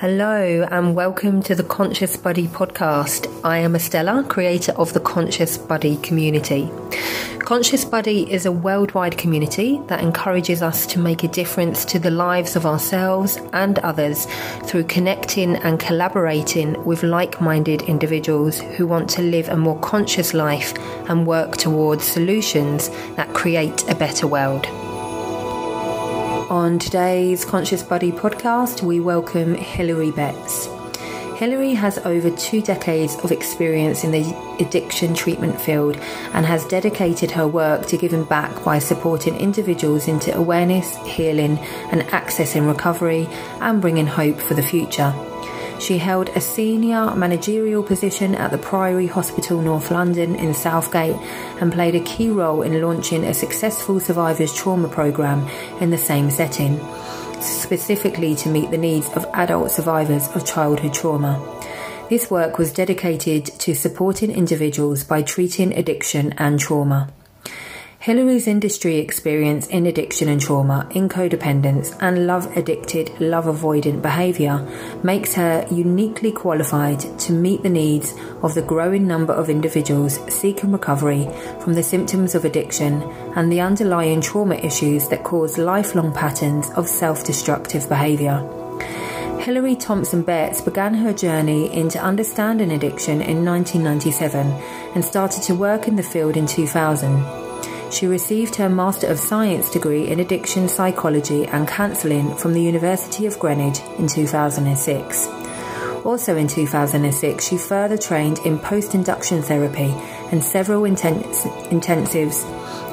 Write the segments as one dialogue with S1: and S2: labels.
S1: Hello, and welcome to the Conscious Body podcast. I am Estella, creator of the Conscious Body community. Conscious Body is a worldwide community that encourages us to make a difference to the lives of ourselves and others through connecting and collaborating with like minded individuals who want to live a more conscious life and work towards solutions that create a better world. On today's Conscious Body podcast, we welcome Hilary Betts. Hilary has over two decades of experience in the addiction treatment field and has dedicated her work to giving back by supporting individuals into awareness, healing, and accessing recovery and bringing hope for the future. She held a senior managerial position at the Priory Hospital North London in Southgate and played a key role in launching a successful survivors trauma programme in the same setting, specifically to meet the needs of adult survivors of childhood trauma. This work was dedicated to supporting individuals by treating addiction and trauma. Hilary's industry experience in addiction and trauma, in codependence, and love addicted, love avoidant behaviour makes her uniquely qualified to meet the needs of the growing number of individuals seeking recovery from the symptoms of addiction and the underlying trauma issues that cause lifelong patterns of self destructive behaviour. Hilary Thompson Betts began her journey into understanding addiction in 1997 and started to work in the field in 2000. She received her Master of Science degree in Addiction Psychology and Counselling from the University of Greenwich in 2006. Also in 2006, she further trained in post induction therapy and several intense- intensives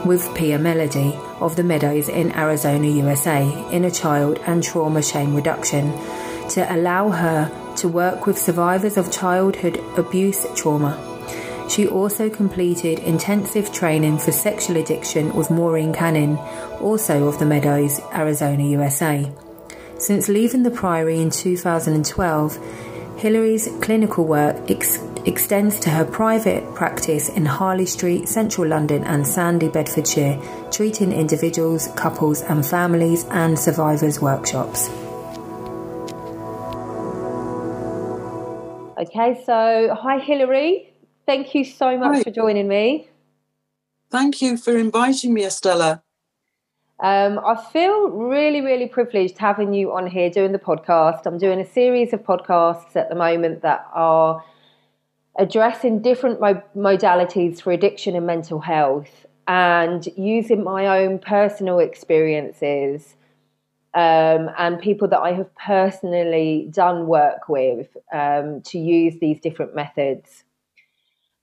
S1: with Pia Mellody of the Meadows in Arizona, USA, inner child and trauma shame reduction to allow her to work with survivors of childhood abuse trauma she also completed intensive training for sexual addiction with Maureen Canning, also of the Meadows, Arizona, USA. Since leaving the Priory in 2012, Hilary's clinical work ex- extends to her private practice in Harley Street, central London, and Sandy, Bedfordshire, treating individuals, couples, and families and survivors workshops. Okay, so hi Hilary. Thank you so much Hi. for joining me.
S2: Thank you for inviting me, Estella.
S1: Um, I feel really, really privileged having you on here doing the podcast. I'm doing a series of podcasts at the moment that are addressing different mo- modalities for addiction and mental health and using my own personal experiences um, and people that I have personally done work with um, to use these different methods.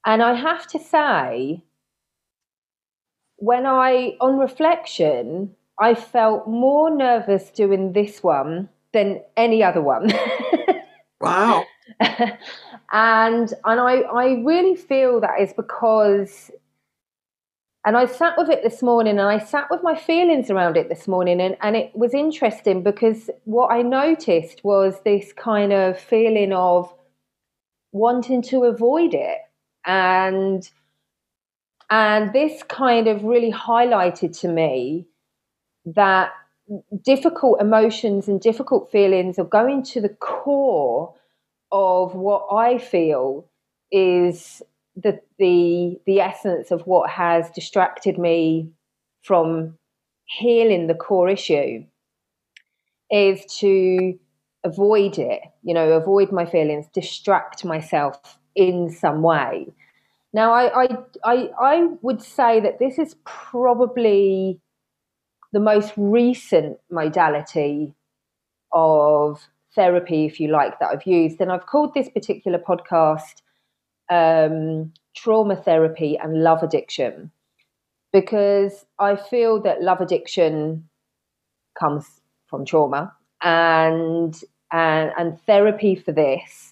S1: And I have to say, when I, on reflection, I felt more nervous doing this one than any other one.
S2: wow.
S1: and and I, I really feel that is because and I sat with it this morning and I sat with my feelings around it this morning and, and it was interesting because what I noticed was this kind of feeling of wanting to avoid it and and this kind of really highlighted to me that difficult emotions and difficult feelings are going to the core of what I feel is the the the essence of what has distracted me from healing the core issue is to avoid it you know avoid my feelings distract myself in some way. Now, I, I, I, I would say that this is probably the most recent modality of therapy, if you like, that I've used. And I've called this particular podcast um, Trauma Therapy and Love Addiction because I feel that love addiction comes from trauma and and, and therapy for this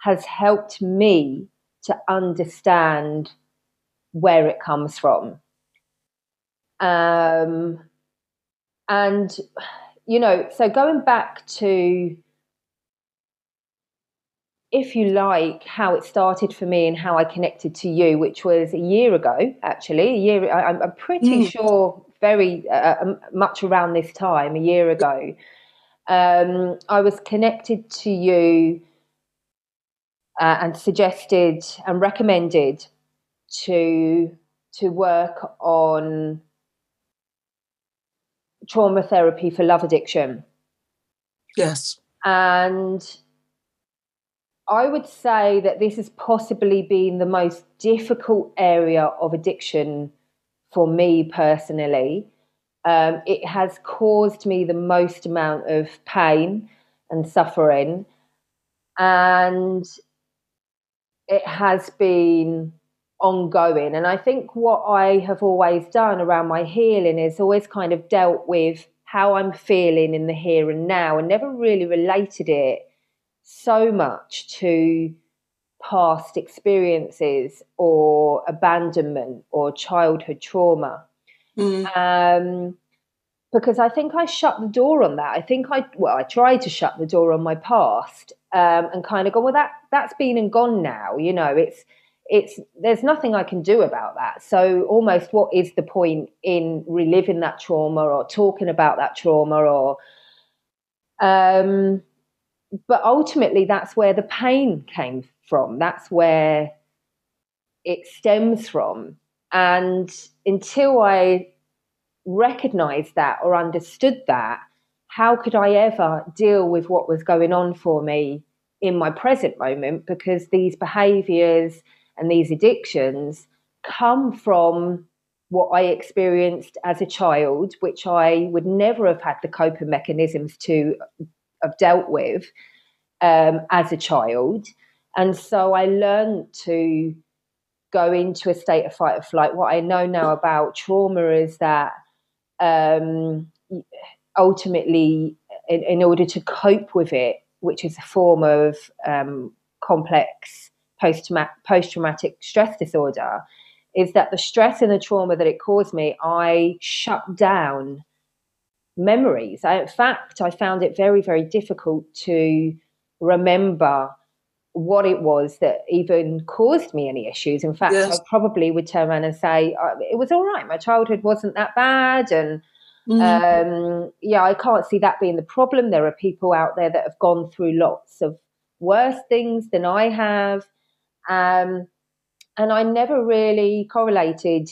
S1: has helped me to understand where it comes from. Um, and, you know, so going back to, if you like, how it started for me and how I connected to you, which was a year ago, actually, a year, I, am pretty mm. sure very uh, uh much around this time, a year ago. Um, I was connected to you uh, and suggested and recommended to to work on trauma therapy for love addiction.
S2: Yes.
S1: And I would say that this has possibly been the most difficult area of addiction for me personally. Um, it has caused me the most amount of pain and suffering. And it has been ongoing. And I think what I have always done around my healing is always kind of dealt with how I'm feeling in the here and now and never really related it so much to past experiences or abandonment or childhood trauma. Mm. Um, because I think I shut the door on that. I think I well, I tried to shut the door on my past um, and kind of go, well, that that's been and gone now. You know, it's it's there's nothing I can do about that. So almost, what is the point in reliving that trauma or talking about that trauma or um, but ultimately, that's where the pain came from. That's where it stems from. And until I recognized that or understood that, how could I ever deal with what was going on for me in my present moment? Because these behaviors and these addictions come from what I experienced as a child, which I would never have had the coping mechanisms to have dealt with um, as a child. And so I learned to go into a state of fight or flight. What I know now about trauma is that um, ultimately, in, in, order to cope with it, which is a form of um, complex post traumatic stress disorder, is that the stress and the trauma that it caused me, I shut down memories. I, in fact, I found it very, very difficult to remember what it was that even caused me any issues. In fact, yes. I probably would turn around and say it was all right. My childhood wasn't that bad, and mm. um, yeah, I can't see that being the problem. There are people out there that have gone through lots of worse things than I have, um, and I never really correlated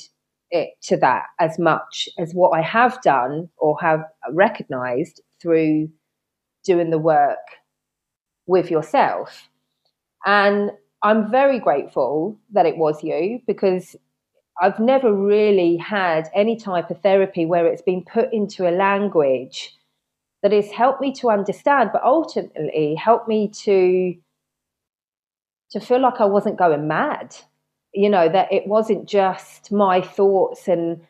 S1: it to that as much as what I have done or have recognized through doing the work with yourself. And I'm very grateful that it was you because I've never really had any type of therapy where it's been put into a language that has helped me to understand, but ultimately helped me to to feel like I wasn't going mad. You know that it wasn't just my thoughts and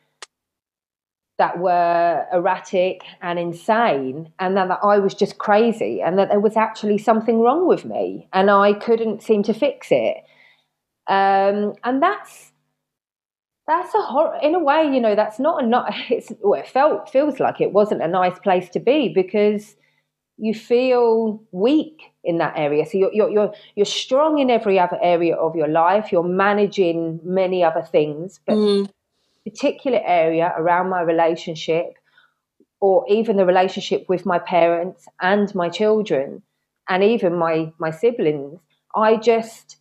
S1: that were erratic and insane and that I was just crazy and that there was actually something wrong with me and I couldn't seem to fix it um, and that's that's a horror in a way you know that's not a not it's well, it felt feels like it wasn't a nice place to be because you feel weak in that area. So you're, you're, you're, you're strong in every other area of your life. You're managing many other things, but mm. Particular area around my relationship or even the relationship with my parents and my children and even my, my siblings, I just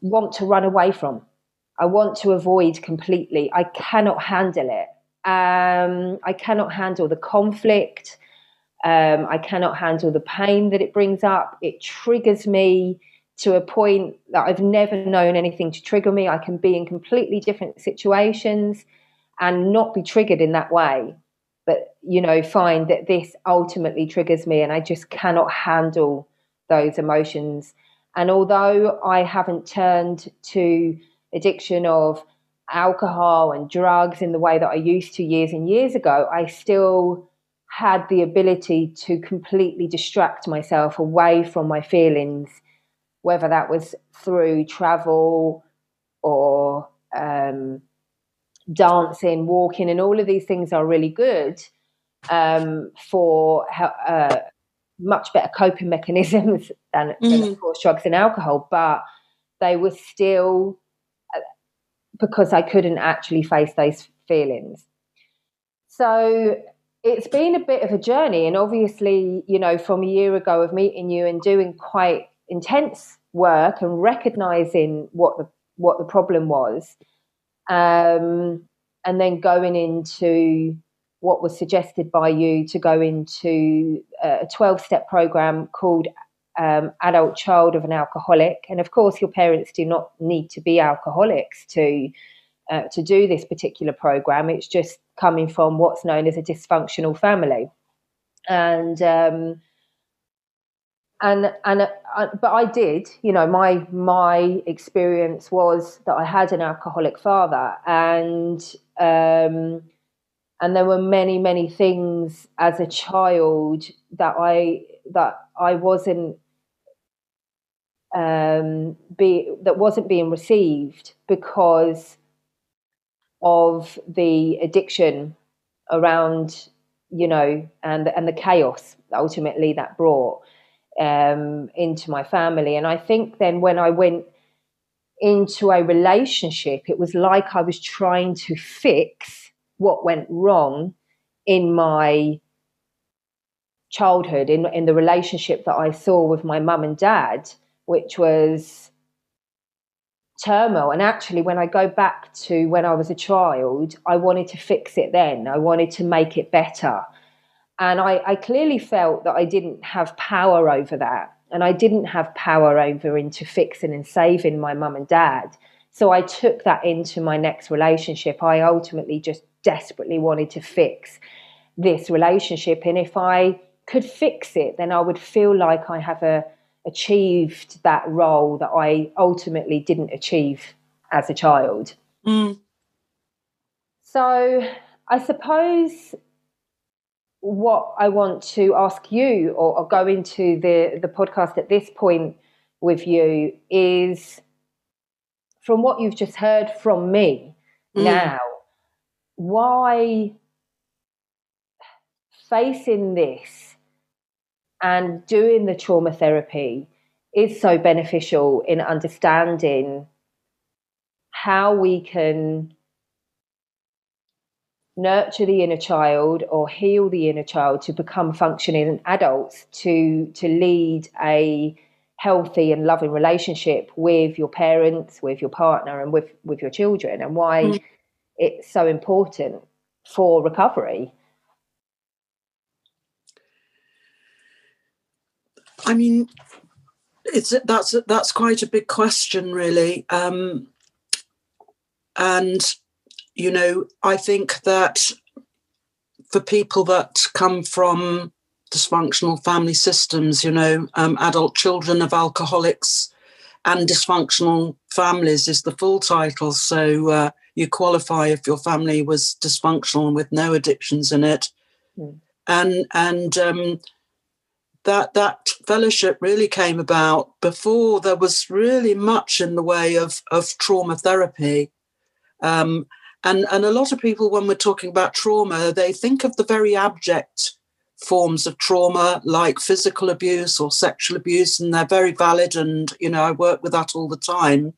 S1: want to run away from. I want to avoid completely. I cannot handle it. Um, I cannot handle the conflict. Um, I cannot handle the pain that it brings up. It triggers me to a point that I've never known anything to trigger me. I can be in completely different situations and not be triggered in that way. But, you know, find that this ultimately triggers me and I just cannot handle those emotions. And although I haven't turned to addiction of alcohol and drugs in the way that I used to years and years ago, I still had the ability to completely distract myself away from my feelings, whether that was through travel or um, dancing, walking, and all of these things are really good um, for uh, much better coping mechanisms than, mm. than, of course, drugs and alcohol. But they were still uh, because I couldn't actually face those feelings. So it's been a bit of a journey, and obviously, you know, from a year ago of meeting you and doing quite intense work and recognizing what the what the problem was, um, and then going into what was suggested by you to go into a 12 step program called um, Adult Child of an Alcoholic. And of course, your parents do not need to be alcoholics to. Uh, to do this particular program, it's just coming from what's known as a dysfunctional family, and um, and and uh, but I did, you know, my my experience was that I had an alcoholic father, and um, and there were many many things as a child that I that I wasn't um, be that wasn't being received because of the addiction around you know and and the chaos ultimately that brought um, into my family and I think then when I went into a relationship it was like I was trying to fix what went wrong in my childhood, in, in the relationship that I saw with my mum and dad, which was turmoil. And actually, when I go back to when I was a child, I wanted to fix it then, I wanted to make it better. And I, I clearly felt that I didn't have power over that. And I didn't have power over into fixing and saving my mum and dad. So I took that into my next relationship. I ultimately just desperately wanted to fix this relationship. And if I could fix it, then I would feel like I have a, achieved that role that I ultimately didn't achieve as a child. Mm. So I suppose what I want to ask you or, or, go into the, the podcast at this point with you is from what you've just heard from me mm. now, why facing this and doing the trauma therapy is so beneficial in understanding how we can nurture the inner child or heal the inner child to become functioning adults to to lead a healthy and loving relationship with your parents with your partner and with with your children and why mm it's so important for recovery?
S2: I mean, it's that's that's quite a big question, really. Um, and you know, I think that for people that come from dysfunctional family systems, you know, um, adult children of alcoholics and dysfunctional families is the full title. So uh, you qualify if your family was dysfunctional with no addictions in it. Mm. And and um, that that fellowship really came about before there was really much in the way of of trauma therapy. Um, and and a lot of people, when we're talking about trauma, they think of the very abject forms of trauma like physical abuse or sexual abuse, and they're very valid. And you know, I work with that all the time.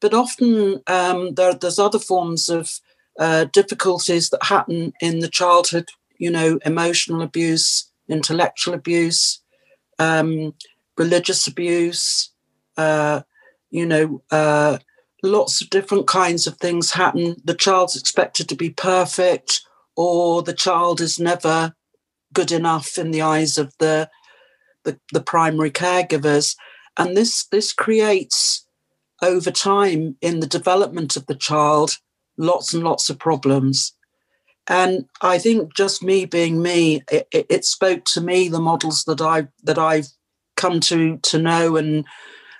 S2: But often um, there, there's other forms of uh, difficulties that happen in the childhood, you know, emotional abuse, intellectual abuse, um, religious abuse, uh, you know, uh, lots of different kinds of things happen. The child's expected to be perfect, or the child is never good enough in the eyes of the the, the primary caregivers, and this this creates over time in the development of the child lots and lots of problems. And I think just me being me, it, it, spoke to me the models that I that I've come to to know and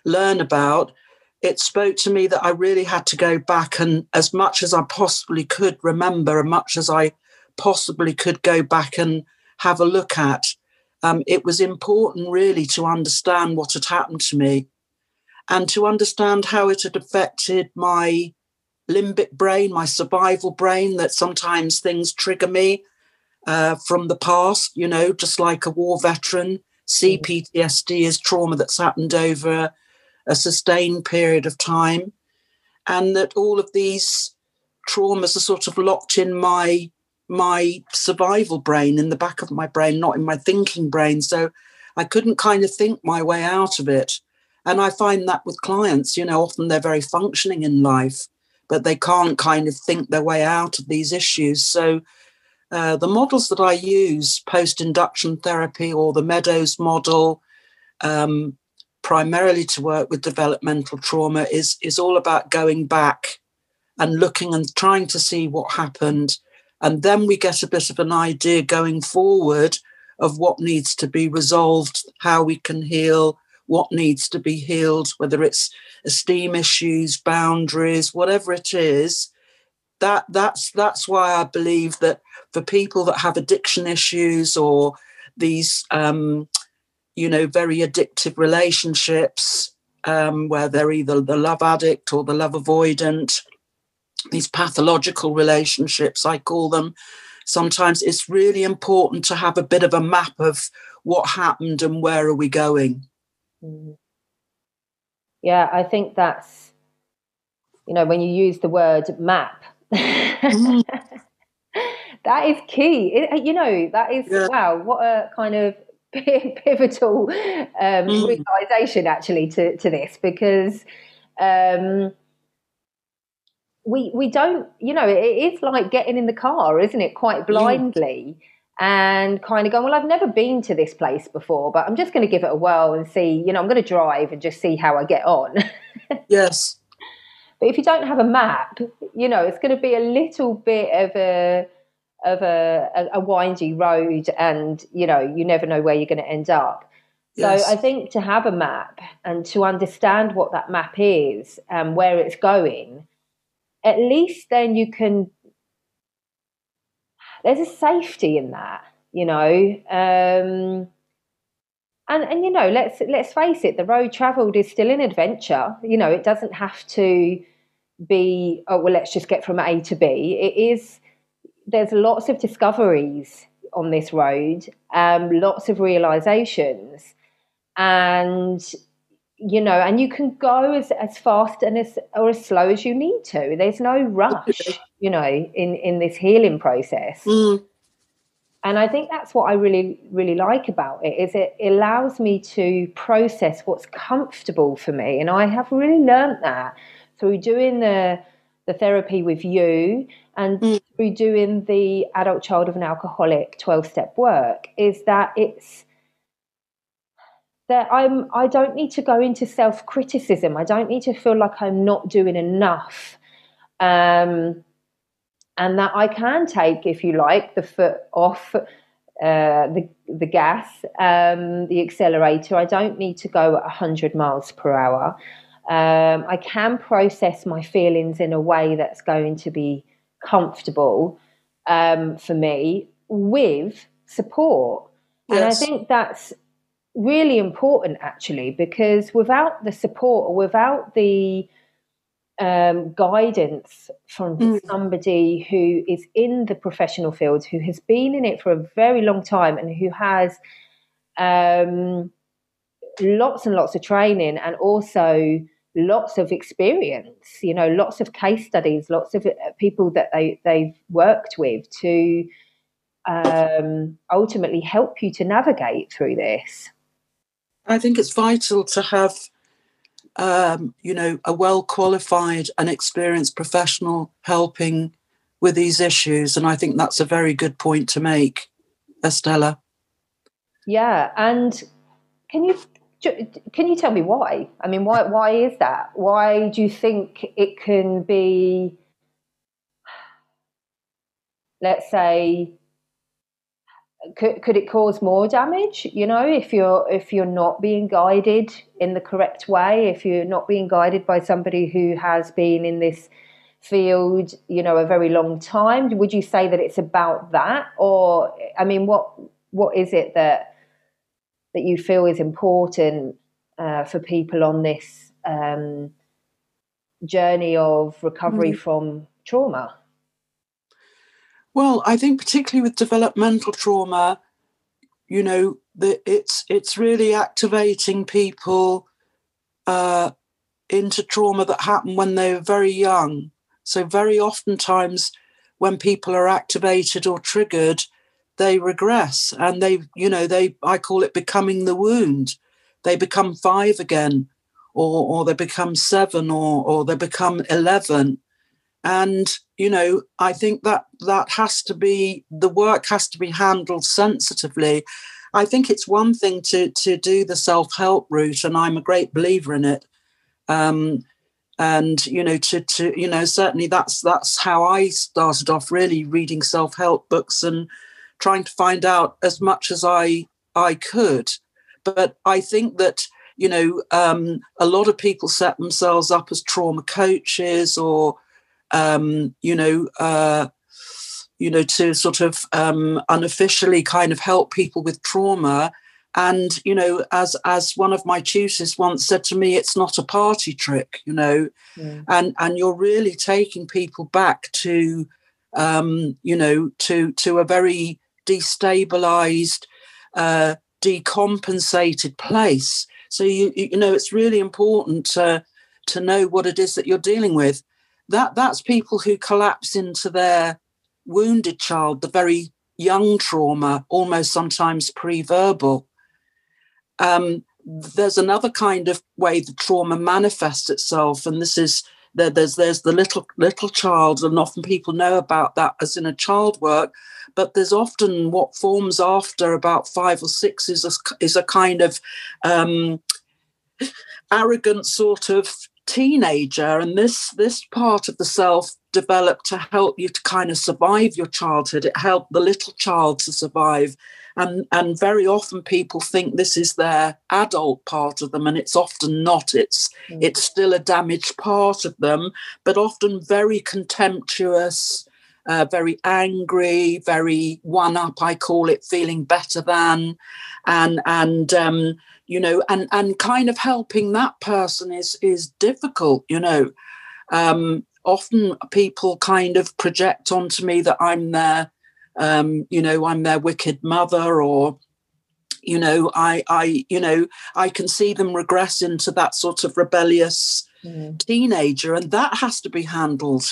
S2: learn about. It spoke to me that I really had to go back and, as much as I possibly could, remember, as much as I possibly could go back and have a look at. Um, it was important, really, to understand what had happened to me and to understand how it had affected my limbic brain, my survival brain, that sometimes things trigger me uh, from the past, you know, just like a war veteran. CPTSD is trauma that's happened over a sustained period of time. And that all of these traumas are sort of locked in my my survival brain in the back of my brain, not in my thinking brain. So I couldn't kind of think my way out of it. And I find that with clients, you know, often they're very functioning in life, but they can't kind of think their way out of these issues. So uh, the models that I use, post induction therapy or the Meadows model, um, primarily to work with developmental trauma, is, is all about going back and looking and trying to see what happened. And then we get a bit of an idea going forward of what needs to be resolved, how we can heal, what needs to be healed, whether it's esteem issues, boundaries, whatever it is. That that's that's why I believe that for people that have addiction issues or these um, you know very addictive relationships um, where they're either the love addict or the love avoidant these pathological relationships i call them sometimes it's really important to have a bit of a map of what happened and where are we going
S1: mm. yeah i think that's you know when you use the word map mm. that is key it, you know that is yeah. wow what a kind of pivotal um, mm. realization actually to, to this because um, we we don't you know it is like getting in the car isn't it quite blindly mm. and kind of going well i've never been to this place before but i'm just going to give it a whirl and see you know i'm going to drive and just see how i get on
S2: yes
S1: but if you don't have a map you know it's going to be a little bit of a of a, a, windy road and you know you never know where you're going to end up. Yes. so i think to have a map and to understand what that map is and where it's going at least then you can there's a safety in that you know um, and and you know let's let's face it the road traveled is still an adventure. You know it doesn't have to be oh well let's just get from a to b. It is there's lots of discoveries on this road um, lots of realizations and you know, and you can go as, as fast and as or as slow as you need to. There's no rush, you know, in in this healing process. Mm. And I think that's what I really really like about it is it allows me to process what's comfortable for me, and I have really learned that through doing the the therapy with you and mm. through doing the adult child of an alcoholic 12 step work is that it's that I'm I don't need to go into self criticism. I don't need to feel like I'm not doing enough. Um, and that I can take, if you like, the foot off uh, the the gas, um, the accelerator. I don't need to go at 100 miles per hour. Um, I can process my feelings in a way that's going to be comfortable um, for me with support. Yes. And I think that's really important actually because without the support or without the um, guidance from mm. somebody who is in the professional field, who has been in it for a very long time, and who has um, lots and lots of training and also lots of experience. You know, lots of case studies, lots of uh, people that they they've worked with to um, ultimately help you to navigate through this.
S2: I think it's vital to have, um, you know, a well qualified and experienced professional helping with these issues. And I think that's a very good point to make, Estella.
S1: Yeah. And can you can you tell me why? I mean, why why is that? Why do you think it can be, let's say, could, could it cause more damage you know if you're if you're not being guided in the correct way if you're not being guided by somebody who has been in this field you know a very long time would you say that it's about that or i mean what what is it that that you feel is important uh, for people on this um, journey of recovery mm. from trauma
S2: well, I think particularly with developmental trauma, you know, that it's it's really activating people uh, into trauma that happened when they were very young. So very oftentimes when people are activated or triggered, they regress and they, you know, they, I call it becoming the wound. They become five again, or, or they become seven, or, or they become 11. And, you know, I think that that has to be, the work has to be handled sensitively. I think it's one thing to, to do the self help route, and I'm a great believer in it. Um, and you know to to you know certainly that's that's how i started off really reading self-help books and trying to find out as much as i i could. But i think that you know um, a lot of people set themselves up as trauma coaches or um, you know uh, you know to sort of um, unofficially kind of help people with trauma. And you know as as one of my tutors once said to me it's not a party trick you know? Yeah. and and you're really taking people back to um you know to to a very destabilized uh decompensated place. So you you know it's really important to to know what it is that you're dealing with. That that's people who collapse into their wounded child the very young trauma almost sometimes pre-verbal. Um, there's another kind of way the trauma manifests itself, and this is there's there's the little little child, and often people know about that as in a child work, but there's often what forms after about five or six is a, is a kind of um, arrogant sort of teenager, and this this part of the self developed to help you to kind of survive your childhood. It helped the little child to survive and and very often people think this is their adult part of them and it's often not. It's mm. it's still a damaged part of them but often very contemptuous uh, very angry very one up i call it feeling better than. And and um, you know and and kind of helping that person is is difficult you know. Um, often people kind of project onto me that i'm their um, you know, I'm their wicked mother or you know i i you know i can see them regress into that sort of rebellious mm. teenager and that has to be handled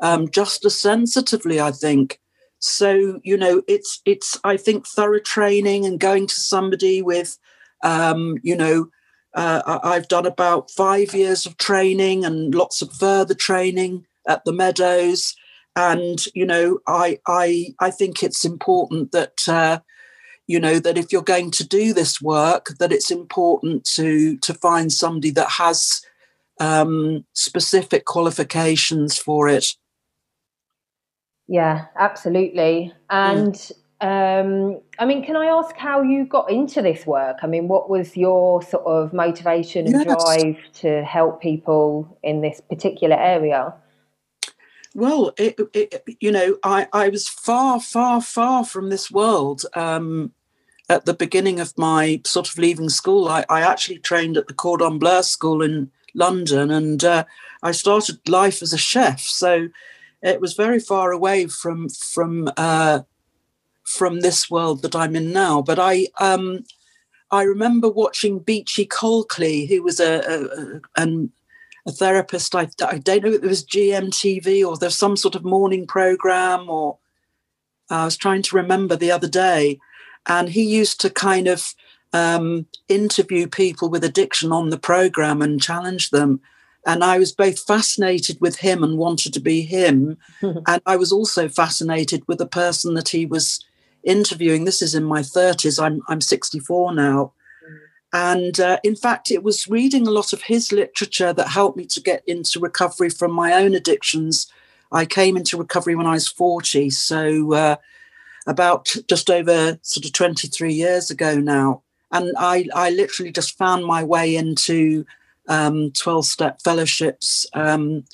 S2: um, just as sensitively i think so you know it's it's i think thorough training and going to somebody with um, you know uh, i've done about five years of training and lots of further training at the meadows and you know i i i think it's important that uh, you know that if you're going to do this work that it's important to to find somebody that has um, specific qualifications for it
S1: yeah absolutely and mm. um, i mean can i ask how you got into this work i mean what was your sort of motivation and yes. drive to help people in this particular area
S2: well, it, it, you know, I, I was far, far, far from this world. Um, at the beginning of my sort of leaving school, I, I actually trained at the Cordon Bleu School in London, and uh, I started life as a chef. So it was very far away from from uh, from this world that I'm in now. But I um, I remember watching Beechy Colclough, who was a, a, a an a therapist. I, I don't know if it was GMTV or there's some sort of morning program, or I was trying to remember the other day. And he used to kind of um, interview people with addiction on the program and challenge them. And I was both fascinated with him and wanted to be him. and I was also fascinated with the person that he was interviewing. This is in my 30s. I'm, I'm 64 now. And uh, in fact, it was reading a lot of his literature that helped me to get into recovery from my own addictions. I came into recovery when I was 40, so uh, about just over sort of 23 years ago now. And I, I literally just found my way into 12 um, step fellowships. Um,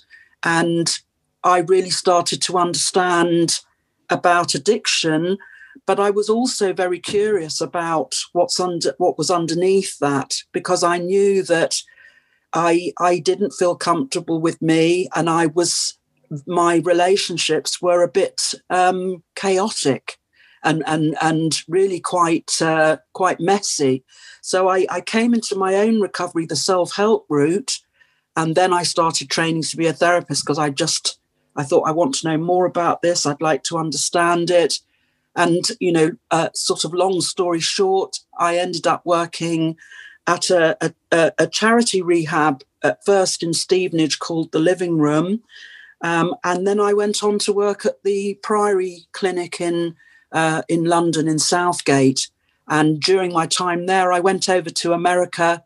S2: and I really started to understand about addiction but I was also very curious about what's under what was underneath that because I knew that I I didn't feel comfortable with me and I was my relationships were a bit um, chaotic and and and really quite uh, quite messy. So I, I came into my own recovery, the self help route, and then I started training to be a therapist because I just I thought I want to know more about this. I'd like to understand it. And, you know, uh, sort of long story short, I ended up working at a, a, a charity rehab at first in Stevenage called the Living Room. Um, and then I went on to work at the Priory Clinic in uh, in London in Southgate. And during my time there, I went over to America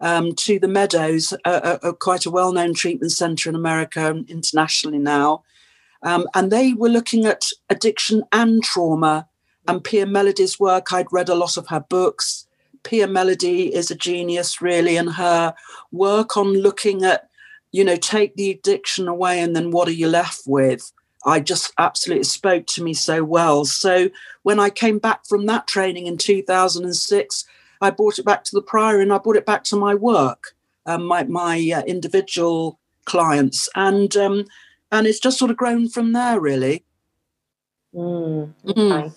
S2: um, to the Meadows, a, quite a well known treatment centre in America and internationally now. Um, and they were looking at addiction and trauma. And Pia Mellody's work, I'd read a lot of her books. Pia Mellody is a genius, really, and her work on looking at, you know, take the addiction away and then what are you left with? I just absolutely spoke to me so well. So when I came back from that training in 2006, I brought it back to the Priory and I brought it back to my work, um, my my uh, individual clients, and um, and it's just sort of grown from there, really.
S1: Mm, okay. Mm.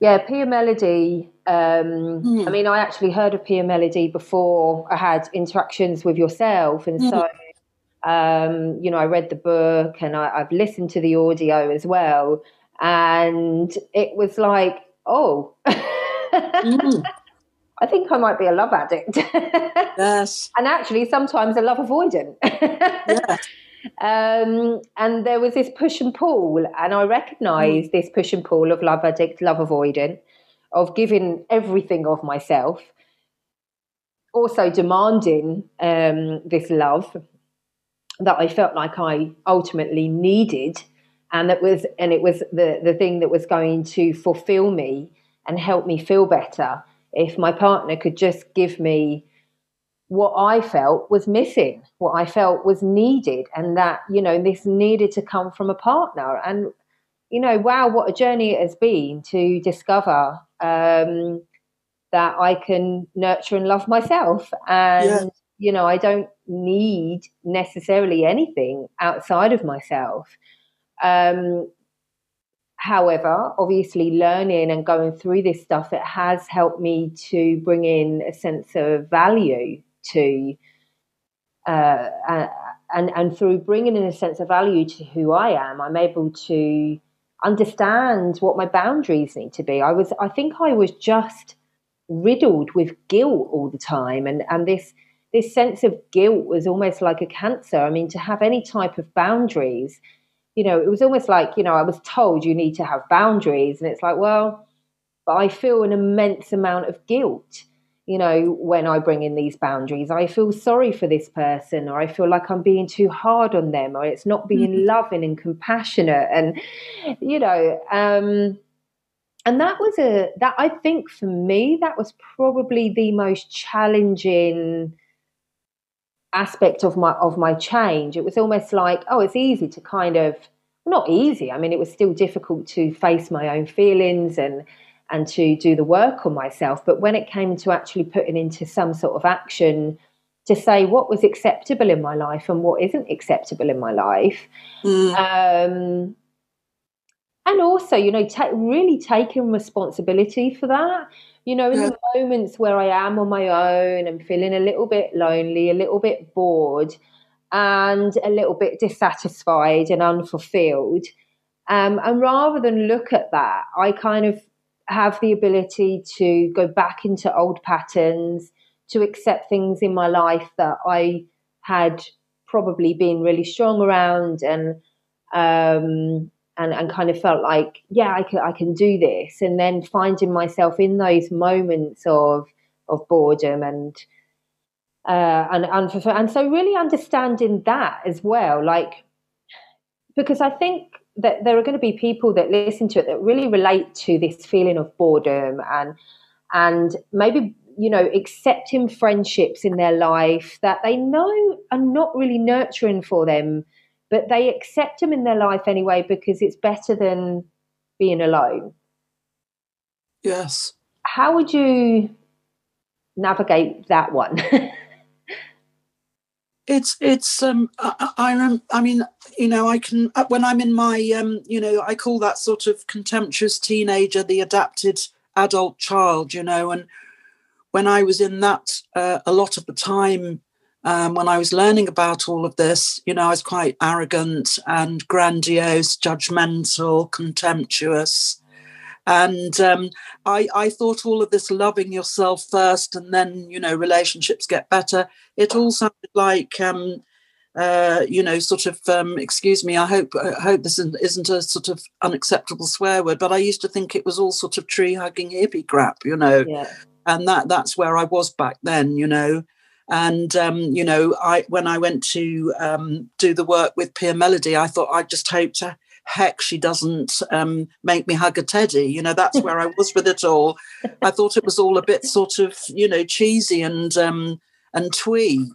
S1: Yeah, Pia Mellody. Um, mm. I mean, I actually heard of Pia Mellody before I had interactions with yourself, and so mm. um, you know, I read the book and I, I've listened to the audio as well, and it was like, oh. mm. I think I might be a love addict.
S2: yes.
S1: And actually, sometimes a love avoidant. yeah. Um, and there was this push and pull, and I recognised mm. this push and pull of love addict, love avoidant, of giving everything of myself, also demanding um, this love that I felt like I ultimately needed, and that was, and it was the the thing that was going to fulfil me and help me feel better if my partner could just give me what I felt was missing, what I felt was needed, and that, you know, this needed to come from a partner. And, you know, wow, what a journey it has been to discover um, that I can nurture and love myself. And, yeah. you know, I don't need necessarily anything outside of myself. Um, However, obviously, learning and going through this stuff, it has helped me to bring in a sense of value to, uh, and and through bringing in a sense of value to who I am, I'm able to understand what my boundaries need to be. I was, I think, I was just riddled with guilt all the time, and and this this sense of guilt was almost like a cancer. I mean, to have any type of boundaries you know, it was almost like, you know, I was told you need to have boundaries. And it's like, well, but I feel an immense amount of guilt, you know, when I bring in these boundaries. I feel sorry for this person, or I feel like I'm being too hard on them, or it's not being mm-hmm. loving and compassionate. And, you know, um, and that was a, that I think for me, that was probably the most challenging aspect of my of my change it was almost like oh it's easy to kind of not easy i mean it was still difficult to face my own feelings and and to do the work on myself but when it came to actually putting into some sort of action to say what was acceptable in my life and what isn't acceptable in my life mm. um, and also you know ta- really taking responsibility for that you know, in yeah. the moments where I am on my own and feeling a little bit lonely, a little bit bored, and a little bit dissatisfied and unfulfilled. Um, and rather than look at that, I kind of have the ability to go back into old patterns, to accept things in my life that I had probably been really strong around and um, and, and kind of felt like, yeah, I can, I can do this. And then finding myself in those moments of, of boredom and, uh, and, and, and so really understanding that as well, like, because I think that there are going to be people that listen to it that really relate to this feeling of boredom and, and maybe you know, accepting friendships in their life that they know are not really nurturing for them but they accept them in their life anyway because it's better than being alone.
S2: Yes.
S1: How would you navigate that one?
S2: it's it's um I, I I mean you know I can uh, when I'm in my um you know I call that sort of contemptuous teenager the adapted adult child you know and when I was in that uh, a lot of the time um, when I was learning about all of this, you know, I was quite arrogant and grandiose, judgmental, contemptuous. And um, I, I thought all of this loving yourself first and then, you know, relationships get better. It all sounded like, um, uh, you know, sort of, um, excuse me, I hope I hope this isn't, a sort of unacceptable swear word, but I used to think it was all sort of tree hugging hippie crap, you know. Yeah. And that that's where I was back then, you know. And um, you know, I when I went to um, do the work with Pia Mellody, I thought I just hope to heck she doesn't um, make me hug a teddy. You know, that's where I was with it all. I thought it was all a bit sort of you know cheesy and um, and twee.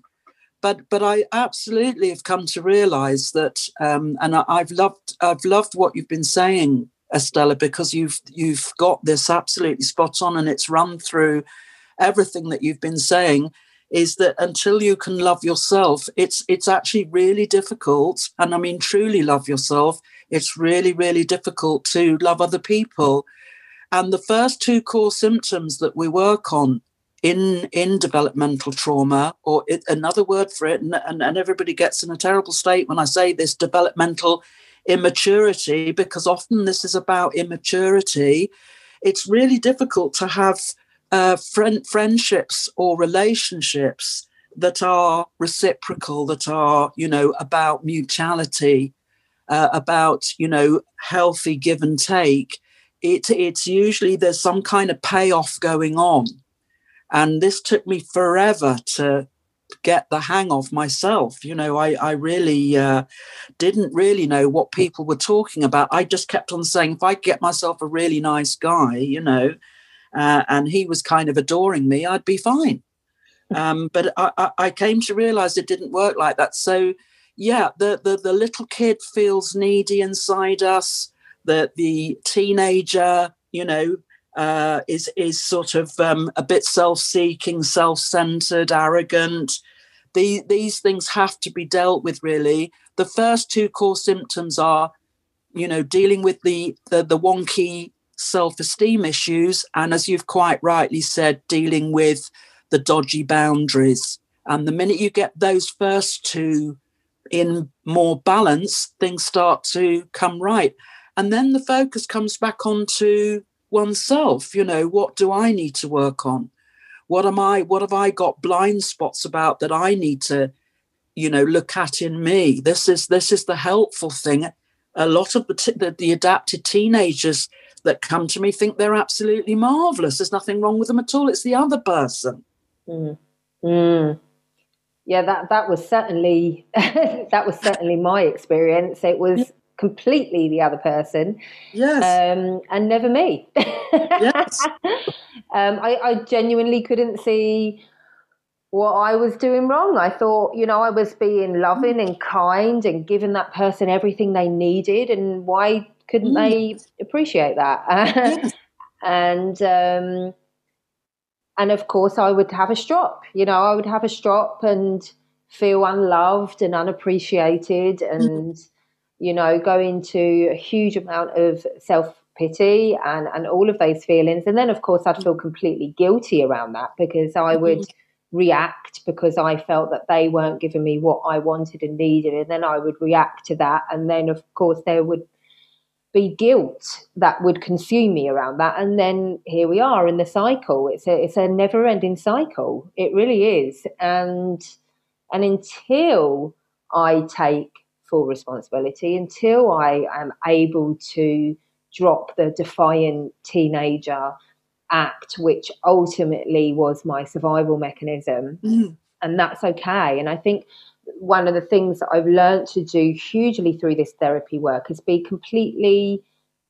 S2: But but I absolutely have come to realise that, um, and I, I've loved I've loved what you've been saying, Estella, because you've you've got this absolutely spot on, and it's run through everything that you've been saying is that until you can love yourself, it's it's actually really difficult. And I mean, truly love yourself. It's really, really difficult to love other people. And the first two core symptoms that we work on in in developmental trauma, or it, another word for it, and, and, and everybody gets in a terrible state when I say this developmental immaturity, because often this is about immaturity. It's really difficult to have uh, friend, friendships or relationships that are reciprocal, that are, you know, about mutuality, uh, about, you know, healthy give and take. It, it's usually there's some kind of payoff going on. And this took me forever to get the hang of myself. You know, I, I really uh, didn't really know what people were talking about. I just kept on saying, if I get myself a really nice guy, you know, uh, and he was kind of adoring me, I'd be fine. Um, but I, I, came to realize it didn't work like that. So, yeah, the, the, the little kid feels needy inside us. The, the teenager, you know, uh, is is sort of um, a bit self-seeking, self-centered, arrogant. The, these things have to be dealt with. Really, the first two core symptoms are, you know, dealing with the the, the wonky self esteem issues. And as you've quite rightly said, dealing with the dodgy boundaries. And the minute you get those first two in more balance, things start to come right. And then the focus comes back onto oneself. You know, what do I need to work on? What am I, what have I got blind spots about that I need to, you know, look at in me? This is this is the helpful thing. A lot of the, the adapted teenagers that come to me think they're absolutely marvelous. There's nothing wrong with them at all. It's the other person.
S1: Mm. Mm. Yeah, that that was certainly that was certainly my experience. It was completely the other person.
S2: Yes.
S1: Um, and never me. yes. Um, I, I genuinely couldn't see what I was doing wrong. I thought, you know, I was being loving and kind and giving that person everything they needed. And why couldn't mm. they appreciate that? Yes. and um, and of course, I would have a strop. You know, I would have a strop and feel unloved and unappreciated, mm. and mm. you know, go into a huge amount of self pity and and all of those feelings. And then, of course, I'd feel completely guilty around that because I would. Mm react because I felt that they weren't giving me what I wanted and needed. And then I would react to that. And then, of course, there would be guilt that would consume me around that. And then here we are in the cycle. It's a it's a never ending cycle. It really is. And and until i take full responsibility until i am able to drop the defiant teenager act which ultimately was my survival mechanism mm. and that's okay. And i think one of the things that I've learned to do hugely through this therapy work is be completely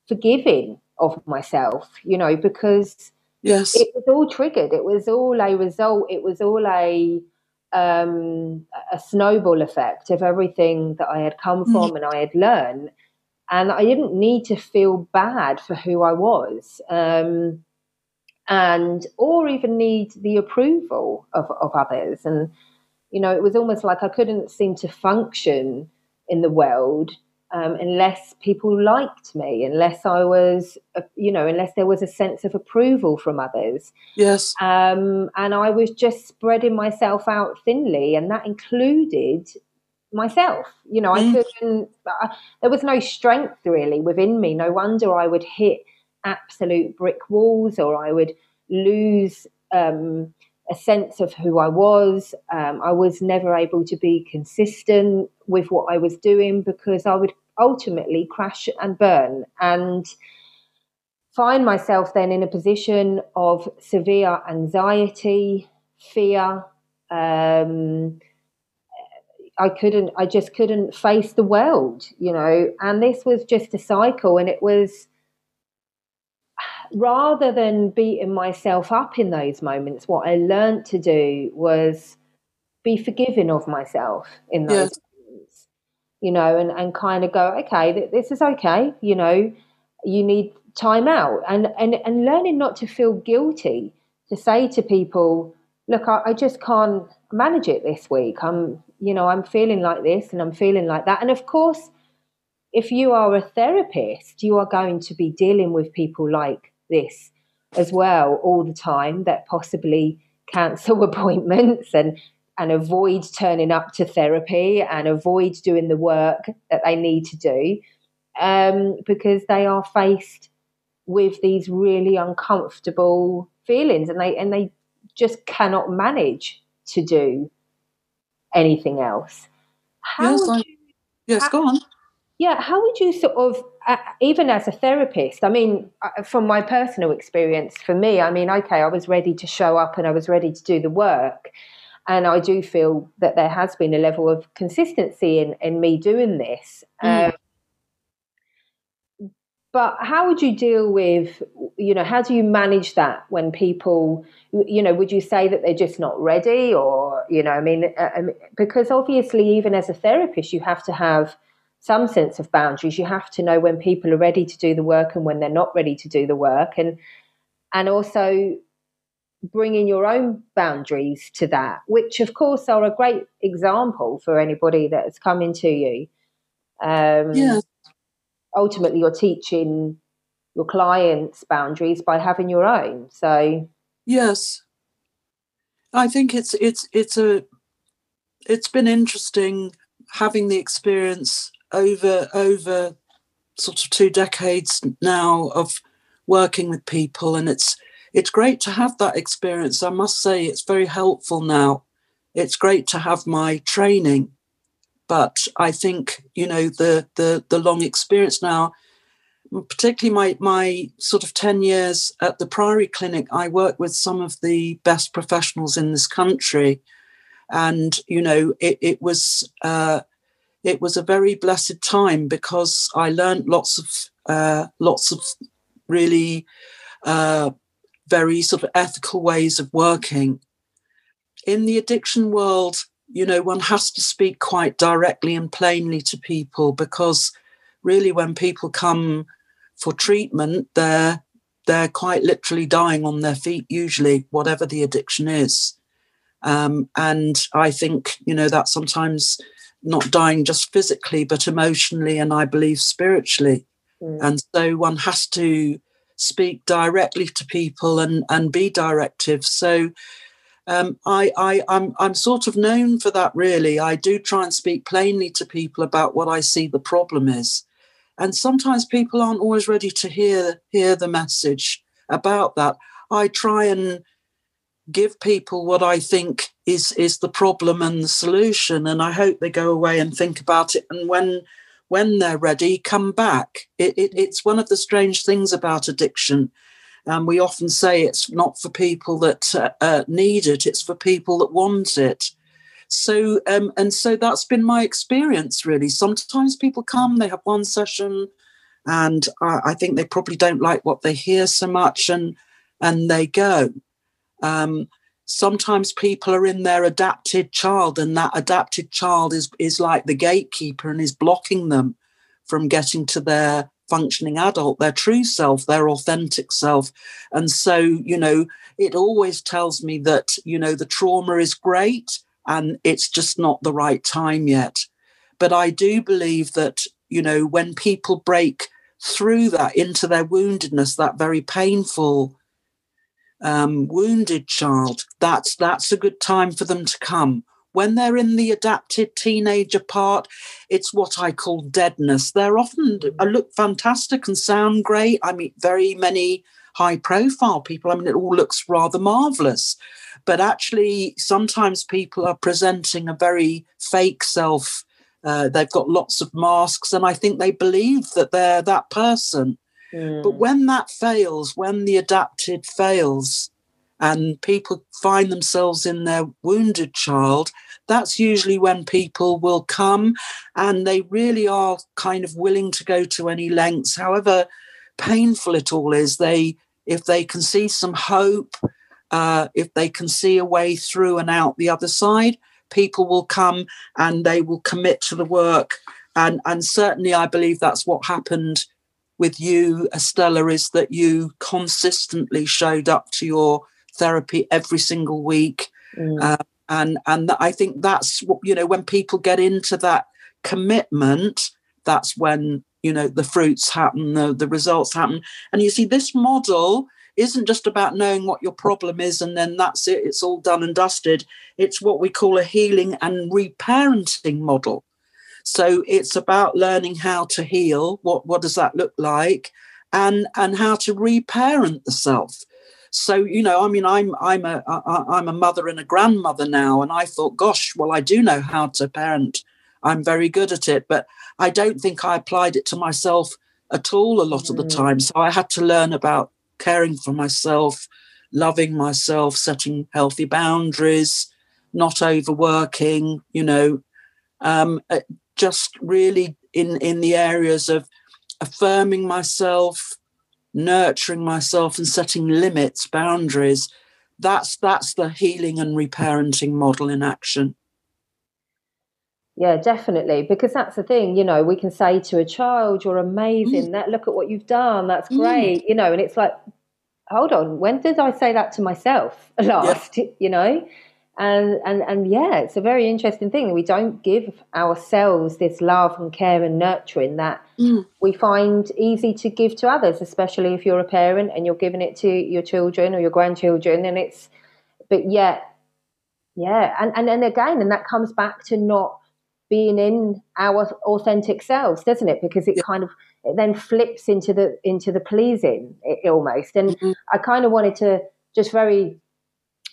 S1: forgiving of myself, you know, because
S2: yes,
S1: it was all triggered. It was all a result. It was all a um, a snowball effect of everything that I had come mm. from mm. and I had learned. And I didn't need to feel bad for who I was. Um, and or even need the approval of, of others. And you know, it was almost like I couldn't seem to function in the world um, unless people liked me, unless I was, uh, you know, unless there was a sense of approval from others.
S2: Yes.
S1: Um, and I was just spreading myself out thinly, and that included myself. You know, mm. I couldn't, uh, there was no strength really within me. No wonder I would hit absolute brick walls or I would lose. Um, a sense of who I was. Um, I was never able to be consistent with what I was doing because I would ultimately crash and burn and find myself then in a position of severe anxiety, fear. Um, I couldn't, I just couldn't face the world, you know, and this was just a cycle and it was rather than beating myself up in those moments, what I learned to do was be forgiving of myself in those yes. moments, you know, and, and kind of go, okay, this is okay, you know, you need time out and, and, and learning not to feel guilty to say to people, look, I, I just can't manage it this week. I'm, you know, I'm feeling like this and I'm feeling like that. And of course, if you are a therapist, you are going to be dealing with people like this as well all the time that possibly cancel appointments and and avoid turning up to therapy and avoid doing the work that they need to do um, because they are faced with these really uncomfortable feelings and they and they just cannot manage to do anything else.
S2: How yes, you, yes, how, go on.
S1: Yeah, how would you sort of, uh, even as a therapist, I mean, uh, from my personal experience, for me, I mean, okay, I was ready to show up and I was ready to do the work. And I do feel that there has been a level of consistency in, in me doing this. Mm. Um, but how would you deal with, you know, how do you manage that when people, you know, would you say that they're just not ready or, you know, I mean, uh, um, because obviously, even as a therapist, you have to have some sense of boundaries. You have to know when people are ready to do the work and when they're not ready to do the work, and and also bringing your own boundaries to that, which of course are a great example for anybody that has come into you. Um,
S2: yeah.
S1: Ultimately, you're teaching your clients boundaries by having your own. So
S2: yes, I think it's it's it's a it's been interesting having the experience over over sort of two decades now of working with people and it's it's great to have that experience. I must say it's very helpful now. It's great to have my training but i think you know the the the long experience now particularly my my sort of 10 years at the priory clinic i work with some of the best professionals in this country. And you know it, it was uh, it was a very blessed time because I learned lots of uh, lots of really uh, very sort of ethical ways of working. In the addiction world, you know, one has to speak quite directly and plainly to people because really, when people come for treatment, they're they're quite literally dying on their feet, usually, whatever the addiction is. Um, and I think, you know, that sometimes not dying just physically, but emotionally and I believe spiritually. Mm. And so one has to speak directly to people and, and be directive. So um, I, I, I'm, I'm sort of known for that, really. I do try and speak plainly to people about what I see the problem is. And sometimes people aren't always ready to hear, hear the message about that. I try and give people what I think is is the problem and the solution, and I hope they go away and think about it. And when when they're ready, come back. It, it, it's one of the strange things about addiction. And we often say it's not for people that uh, uh, need it; it's for people that want it. So, um, and so that's been my experience. Really, sometimes people come, they have one session, and I, I think they probably don't like what they hear so much, and and they go. Um, sometimes people are in their adapted child, and that adapted child is is like the gatekeeper and is blocking them from getting to their functioning adult, their true self, their authentic self. And so, you know, it always tells me that, you know, the trauma is great and it's just not the right time yet. But I do believe that, you know, when people break through that into their woundedness, that very painful um, wounded child, that's that's a good time for them to come. When they're in the adapted teenager part, it's what I call deadness. They're often uh, look fantastic and sound great. I meet very many high profile people. I mean, it all looks rather marvelous. But actually, sometimes people are presenting a very fake self. Uh, they've got lots of masks, and I think they believe that they're that person. But when that fails, when the adapted fails, and people find themselves in their wounded child, that's usually when people will come and they really are kind of willing to go to any lengths, however painful it all is. They, if they can see some hope, uh, if they can see a way through and out the other side, people will come and they will commit to the work. And, and certainly, I believe that's what happened with you, Estella, is that you consistently showed up to your therapy every single week. Mm. Uh, and and I think that's what you know when people get into that commitment, that's when you know the fruits happen, the, the results happen. And you see, this model isn't just about knowing what your problem is and then that's it, it's all done and dusted. It's what we call a healing and reparenting model. So it's about learning how to heal. What what does that look like? And and how to reparent the self. So you know, I mean, I'm I'm a I'm a mother and a grandmother now, and I thought, gosh, well, I do know how to parent. I'm very good at it, but I don't think I applied it to myself at all a lot of the mm. time. So I had to learn about caring for myself, loving myself, setting healthy boundaries, not overworking, you know, um, uh, just really in, in the areas of affirming myself, nurturing myself, and setting limits, boundaries. That's that's the healing and reparenting model in action.
S1: Yeah, definitely. Because that's the thing, you know, we can say to a child, You're amazing, mm. that look at what you've done, that's mm. great, mm. you know, and it's like, hold on, when did I say that to myself last? Yeah. You know? And and and yeah, it's a very interesting thing. We don't give ourselves this love and care and nurturing that mm. we find easy to give to others, especially if you're a parent and you're giving it to your children or your grandchildren. And it's but yet, yeah, and, and and again, and that comes back to not being in our authentic selves, doesn't it? Because it yeah. kind of it then flips into the into the pleasing it, almost. And mm-hmm. I kind of wanted to just very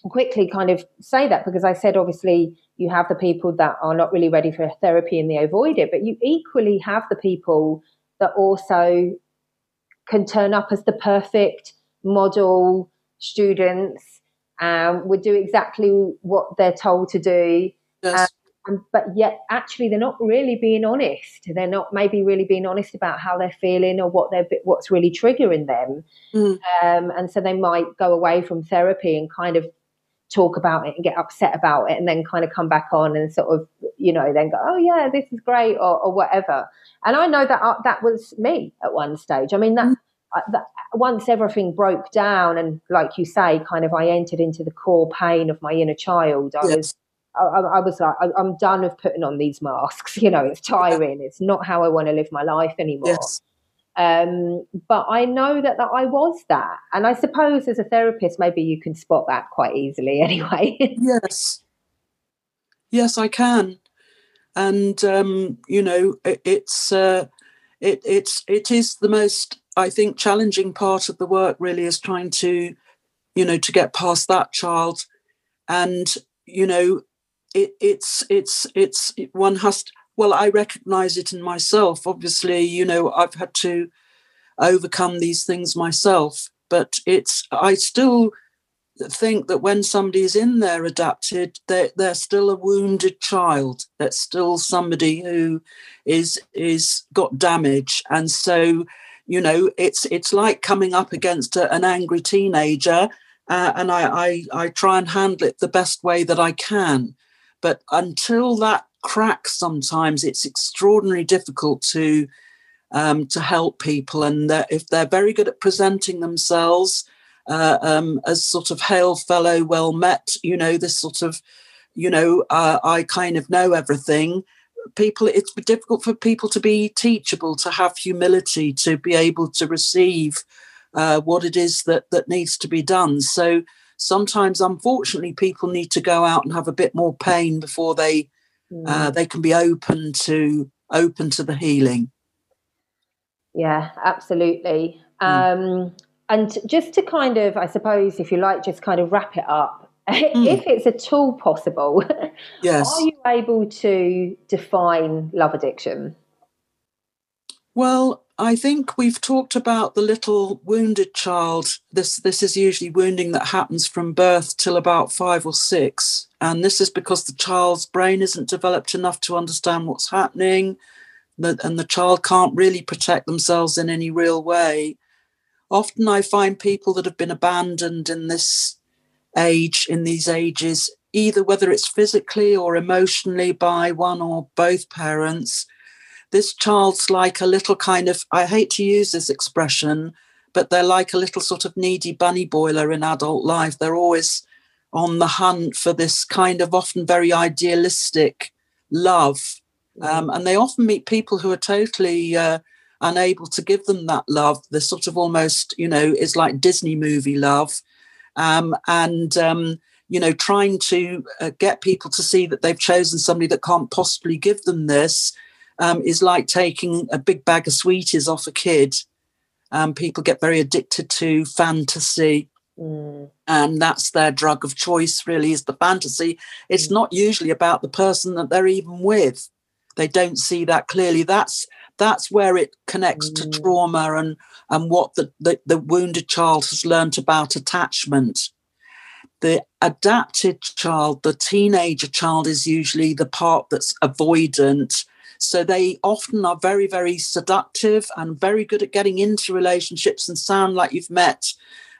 S1: quickly kind of say that because I said obviously you have the people that are not really ready for therapy and they avoid it, but you equally have the people that also can turn up as the perfect model students um, would do exactly what they're told to do. Yes. But yet actually they're not really being honest. They're not maybe really being honest about how they're feeling or what they're what's really triggering them. Mm. um, and so they might go away from therapy and kind of talk about it and get upset about it and then kind of come back on and sort of you know then go oh yeah this is great or, or whatever and i know that uh, that was me at one stage i mean that, mm. uh, that once everything broke down and like you say kind of i entered into the core pain of my inner child i yes. was I, I, was like, I, am done with putting on these masks. You know, it's tiring. It's not how I want to live my life anymore. Yes. Um, but I know that, that I was that. And I suppose as a therapist, maybe you can spot that quite easily anyway.
S2: yes. Yes, I can. And, um, you know, it, it's, uh, it, it's, it is the most, I think, challenging part of the work really is trying to, you know, to get past that child and, you know, it, it's it's it's one has to, well i recognize it in myself. Obviously you know i've had to overcome these things myself but it's i still think that when somebody is in there adapted they're, they're still a wounded child. That's still somebody who is is got damage. And so you know it's it's like coming up against a, an angry teenager uh, and I, I i try and handle it the best way that i can. But until that cracks, sometimes it's extraordinarily difficult to um, to help people. And if they're very good at presenting themselves uh, um, as sort of hail fellow, well met, you know, this sort of, you know, uh, I kind of know everything. people it's difficult for people to be teachable to have humility to be able to receive uh, what it is that that needs to be done so sometimes unfortunately people need to go out and have a bit more pain before they mm. uh, they can be open to open to the healing
S1: yeah absolutely mm. um, and just to kind of i suppose if you like just kind of wrap it up mm. if it's at all possible,
S2: yes.
S1: are you able to define love addiction?
S2: Well, I think we've talked about the little wounded child. This this is usually wounding that happens from birth till about five or six, and this is because the child's brain isn't developed enough to understand what's happening, and the child can't really protect themselves in any real way. Often, I find people that have been abandoned in this age in these ages, either whether it's physically or emotionally by one or both parents. This child's like a little kind of, I hate to use this expression, but they're like a little sort of needy bunny boiler in adult life. They're always on the hunt for this kind of often very idealistic love. Um, and they often meet people who are totally uh, unable to give them that love. The sort of almost, you know, is like Disney movie love um, and um, you know trying to uh, get people to see that they've chosen somebody that can't possibly give them this um, is like taking a big bag of sweeties off a kid. Um, people get very addicted to fantasy. Mm. And that's their drug of choice, really, is the fantasy. It's mm. not usually about the person that they're even with. They don't see that clearly. That's that's where it connects mm. to trauma and and what the, the, the wounded child has learnt about attachment the adapted child the teenager child is usually the part that's avoidant so they often are very very seductive and very good at getting into relationships and sound like you've met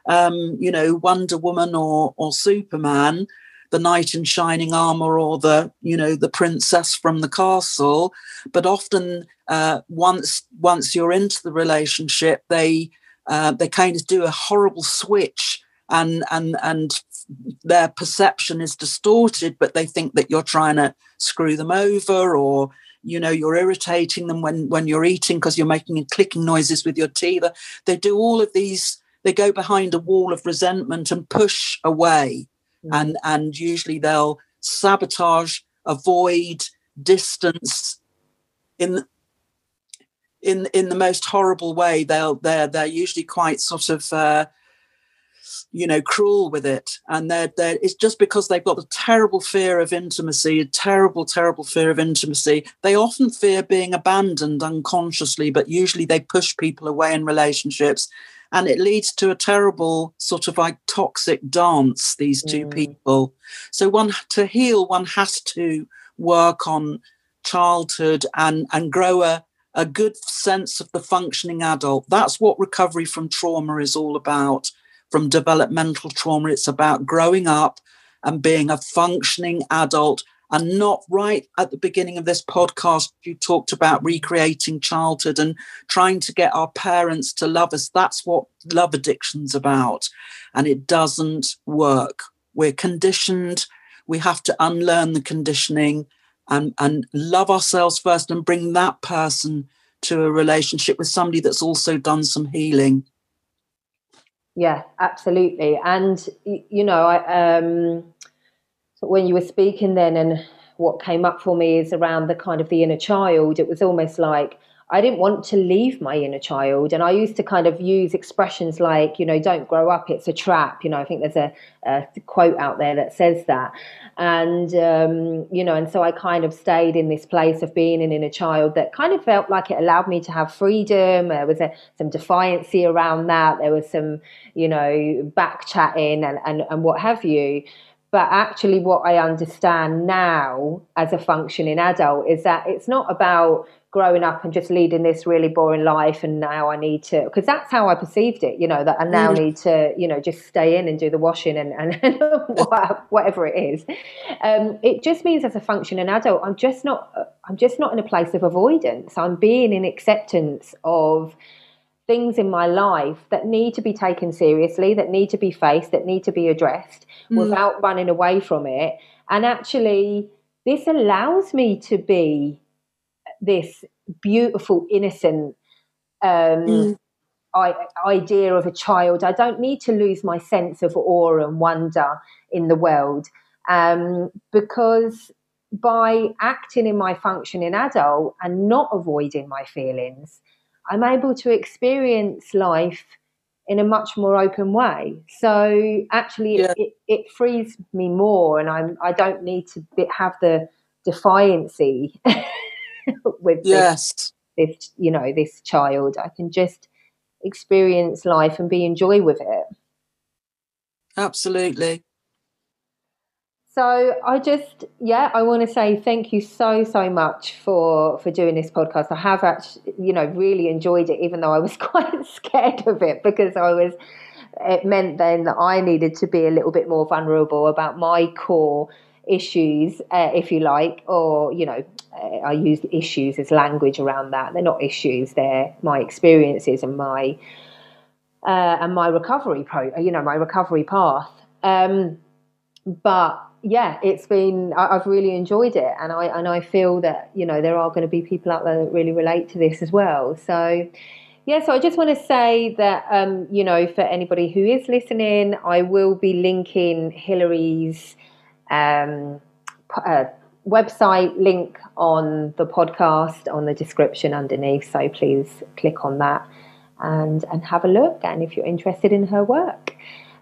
S2: um, you know wonder woman or or superman the knight in shining armor or the you know the princess from the castle. But often uh, once once you're into the relationship they uh, they kind of do a horrible switch and and and their perception is distorted but they think that you're trying to screw them over or you know you're irritating them when when you're eating because you're making clicking noises with your teeth. They do all of these they go behind a wall of resentment and push away mm. and and usually they'll sabotage, avoid, distance in in in the most horrible way. They'll they're they're usually quite sort of uh, you know cruel with it, and they're they're it's just because they've got a terrible fear of intimacy, a terrible terrible fear of intimacy. They often fear being abandoned unconsciously, but usually they push people away in relationships and it leads to a terrible sort of like toxic dance these two mm. people. So one to heal one has to work on childhood and and grow a a good sense of the functioning adult. That's what recovery from trauma is all about. From developmental trauma it's about growing up and being a functioning adult and not right at the beginning of this podcast, you talked about recreating childhood and trying to get our parents to love us. That's what love addiction's about. And it doesn't work. We're conditioned. We have to unlearn the conditioning and, and love ourselves first and bring that person to a relationship with somebody that's also done some healing.
S1: Yeah, absolutely. And, you know, I, um, when you were speaking then and what came up for me is around the kind of the inner child it was almost like I didn't want to leave my inner child. And I used to kind of use expressions like, you know, don't grow up, it's a trap. You know, I think there's a, a quote out there that says that. And, um, you know, and so I kind of stayed in this place of being an inner child that kind of felt like it allowed me to have freedom. There was a, some defiancy around that. There was some, you know, back chatting and, and, and what have you. But actually, what I understand now as a functioning adult is that it's not about growing up and just leading this really boring life and now I need to because that's how I perceived it, you know, that I now mm. need to, you know, just stay in and do the washing and, and, and whatever it is. Um, it just means as a functioning adult, I'm just not I'm just not in a place of avoidance. I'm being in acceptance of things in my life that need to be taken seriously, that need to be faced, that need to be addressed mm. without running away from it. And actually, this allows me to be this beautiful, innocent um, mm. I, idea of a child. I don't need to lose my sense of awe and wonder in the world um, because by acting in my function in adult and not avoiding my feelings, I'm able to experience life in a much more open way. So actually, yeah. it, it, frees me more, and I'm I don't need to be, have the defiancy with yes. this, this, you know, this child. I can just experience life and be in joy with it.
S2: Absolutely.
S1: So I just, yeah, I want to say thank you so so much for for doing this podcast. I have actually, you know, really enjoyed it, even though I was quite scared of it because I was. It meant then that I needed to be a little bit more vulnerable about my core issues, uh, if you like, or you know, uh, I use issues as language around that. They're not issues; they're my experiences and my uh, and my recovery pro, you know, my recovery path. Um, but yeah, it's been I, have really enjoyed it, and I and I feel that you know there are going to be people out there that really relate to this as well. So. Yeah, so I just want to say that, um, you know, for anybody who is listening, I will be linking Hilary's um, uh, website link on the podcast on the description underneath. So please click on that and and have a look. And if you're interested in her work.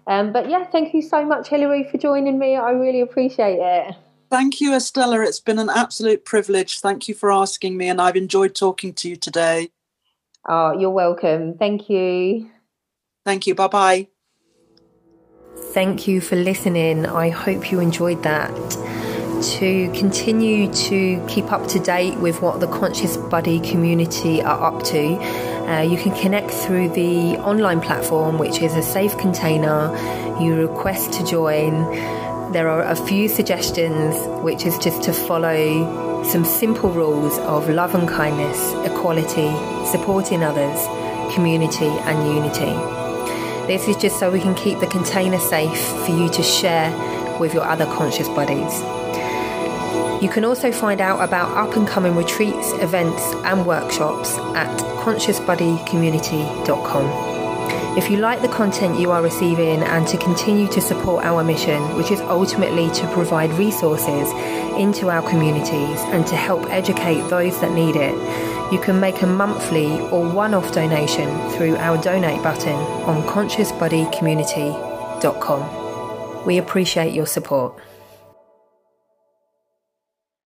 S1: Um, but yeah, thank you so much, Hilary, for joining me. I really appreciate it.
S2: Thank you, Estella. It's been an absolute privilege. Thank you for asking me, and I've enjoyed talking to you today.
S1: Oh, you're welcome. Thank you.
S2: Thank you. Bye bye.
S1: Thank you for listening. I hope you enjoyed that. To continue to keep up to date with what the Conscious Body community are up to, uh, you can connect through the online platform, which is a safe container. You request to join. There are a few suggestions, which is just to follow some simple rules of love and kindness, equality, supporting others, community, and unity. This is just so we can keep the container safe for you to share with your other conscious buddies. You can also find out about up and coming retreats, events, and workshops at consciousbodycommunity.com. If you like the content you are receiving and to continue to support our mission, which is ultimately to provide resources into our communities and to help educate those that need it, you can make a monthly or one off donation through our donate button on consciousbodycommunity.com. We appreciate your support.